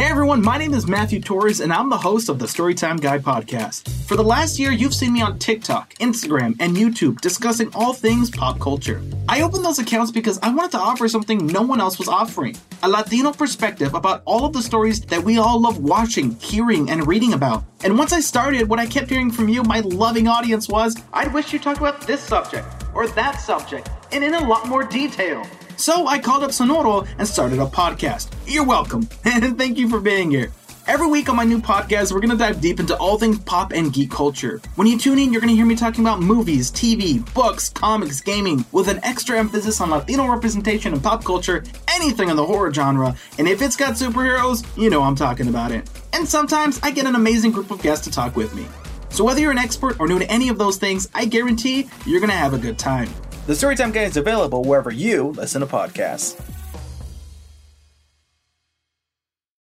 Hey everyone, my name is Matthew Torres, and I'm the host of the Storytime Guy podcast. For the last year, you've seen me on TikTok, Instagram, and YouTube discussing all things pop culture. I opened those accounts because I wanted to offer something no one else was offering a Latino perspective about all of the stories that we all love watching, hearing, and reading about. And once I started, what I kept hearing from you, my loving audience, was I'd wish you talked about this subject or that subject, and in a lot more detail. So I called up Sonoro and started a podcast. You're welcome, and thank you for being here. Every week on my new podcast, we're gonna dive deep into all things pop and geek culture. When you tune in, you're gonna hear me talking about movies, TV, books, comics, gaming, with an extra emphasis on Latino representation in pop culture, anything in the horror genre, and if it's got superheroes, you know I'm talking about it. And sometimes I get an amazing group of guests to talk with me. So whether you're an expert or new to any of those things, I guarantee you're gonna have a good time. The Storytime Guy is available wherever you listen to podcasts.